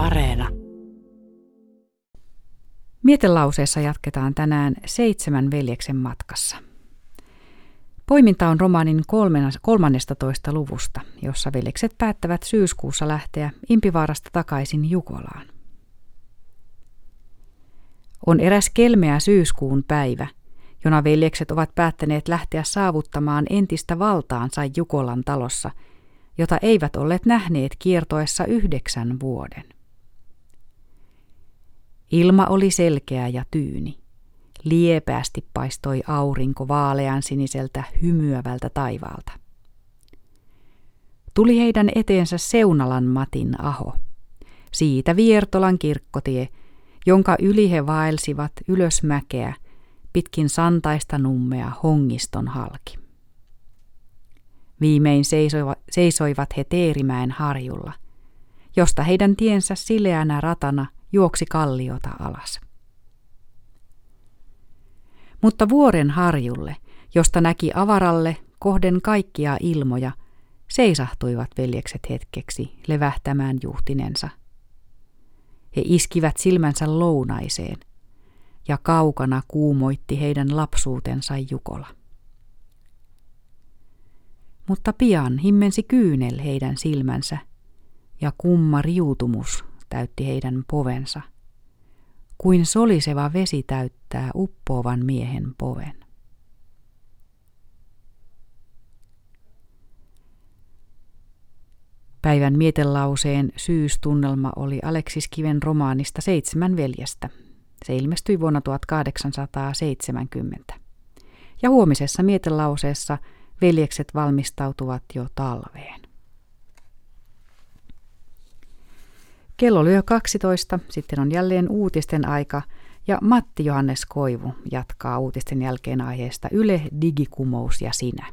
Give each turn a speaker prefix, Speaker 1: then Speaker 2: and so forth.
Speaker 1: Areena.
Speaker 2: Mietelauseessa jatketaan tänään seitsemän veljeksen matkassa. Poiminta on romaanin 13. luvusta, jossa veljekset päättävät syyskuussa lähteä Impivaarasta takaisin Jukolaan. On eräs kelmeä syyskuun päivä, jona veljekset ovat päättäneet lähteä saavuttamaan entistä valtaansa Jukolan talossa, jota eivät olleet nähneet kiertoessa yhdeksän vuoden. Ilma oli selkeä ja tyyni. Liepeästi paistoi aurinko vaalean siniseltä hymyävältä taivaalta. Tuli heidän eteensä Seunalan Matin aho. Siitä Viertolan kirkkotie, jonka yli he vaelsivat ylös mäkeä, pitkin santaista nummea hongiston halki. Viimein seisoivat, seisoivat he Teerimäen harjulla, josta heidän tiensä sileänä ratana juoksi kalliota alas. Mutta vuoren harjulle, josta näki avaralle kohden kaikkia ilmoja, seisahtuivat veljekset hetkeksi levähtämään juhtinensa. He iskivät silmänsä lounaiseen, ja kaukana kuumoitti heidän lapsuutensa Jukola. Mutta pian himmensi kyynel heidän silmänsä, ja kumma riutumus täytti heidän povensa, kuin soliseva vesi täyttää uppoavan miehen poven. Päivän mietelauseen syystunnelma oli Aleksis Kiven romaanista Seitsemän veljestä. Se ilmestyi vuonna 1870. Ja huomisessa mietelauseessa veljekset valmistautuvat jo talveen. Kello lyö 12, sitten on jälleen uutisten aika ja Matti Johannes Koivu jatkaa uutisten jälkeen aiheesta Yle, digikumous ja sinä.